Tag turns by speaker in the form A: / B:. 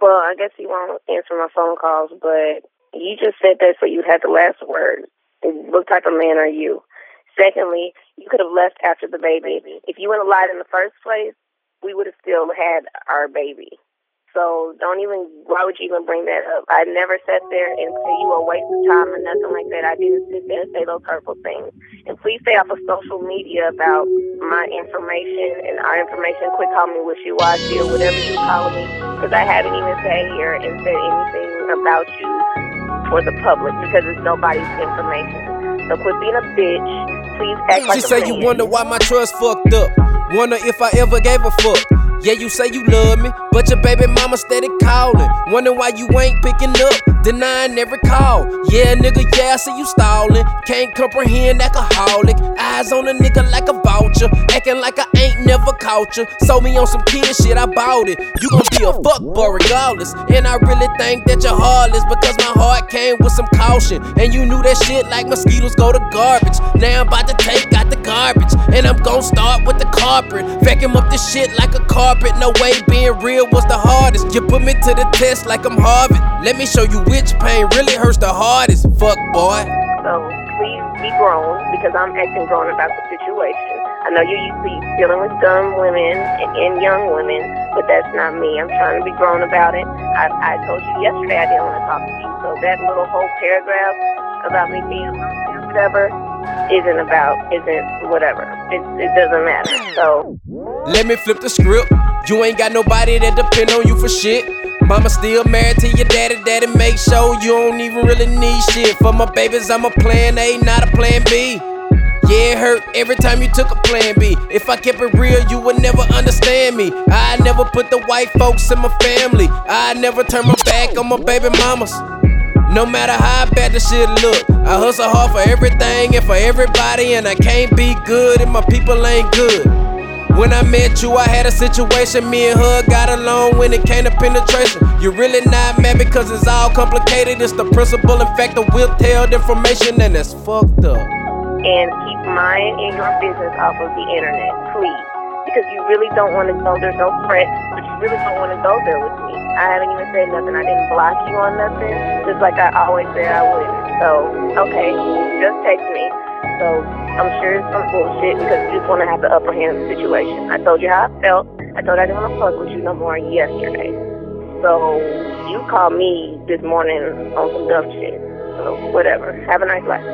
A: Well, I guess you won't answer my phone calls, but you just said that so you had the last word. What type of man are you? Secondly, you could have left after the baby. If you wouldn't have lied in the first place, we would have still had our baby. So don't even, why would you even bring that up? I never sat there and say you were a waste of time or nothing like that. I didn't sit there and say those hurtful things. And please stay off of social media about my information and our information. Quit calling me wishy-washy or whatever you call me. Because I haven't even sat here and said anything about you for the public because it's nobody's information. So quit being a bitch. Please act
B: like
A: She
B: say
A: man.
B: you wonder why my trust fucked up. Wonder if I ever gave a fuck. Yeah, you say you love me, but your baby mama steady calling. Wondering why you ain't picking up, denying every call. Yeah, nigga, yeah, see you stalling. Can't comprehend alcoholic. Eyes on a nigga like a vulture. Acting like I ain't never caught you. Sold me on some kid shit, I bought it. You gon' be a fuck boy regardless. And I really think that you're heartless because my heart came with some caution. And you knew that shit like mosquitoes go to garbage. Now I'm about to take out the garbage. And I'm gon' start with the carpet. Vacuum up this shit like a carpet. No way being real was the hardest. You put me to the test like I'm Harvard. Let me show you which pain really hurts the hardest. Fuck boy.
A: So please be grown because I'm acting grown about the situation. I know you're used to dealing with dumb women and, and young women, but that's not me. I'm trying to be grown about it. I, I told you yesterday I didn't want to talk to you, so that little whole paragraph about me being whatever isn't about isn't whatever. It, it doesn't matter. So
B: Let me flip the script. You ain't got nobody that depend on you for shit. Mama still married to your daddy, daddy make sure you don't even really need shit. For my babies, I'm a plan A, not a plan B. Yeah, it hurt every time you took a plan B. If I kept it real, you would never understand me. I never put the white folks in my family. I never turn my back on my baby mamas. No matter how bad the shit look, I hustle hard for everything and for everybody, and I can't be good if my people ain't good. When I met you, I had a situation. Me and her got along when it came to penetration. You're really not mad because it's all complicated. It's the principle and fact of withheld information, and that's fucked up.
A: and keep mine and your business off of the internet, please. Because you really don't want to go. There's no threat, but you really don't want to go there with me. I haven't even said nothing. I didn't block you on nothing, just like I always said I would. So, okay, just text me. So, I'm sure it's some bullshit because you just want to have the upper hand of the situation. I told you how I felt. I told I didn't want to fuck with you no more yesterday. So, you called me this morning on some dumb shit. So, whatever. Have a nice life.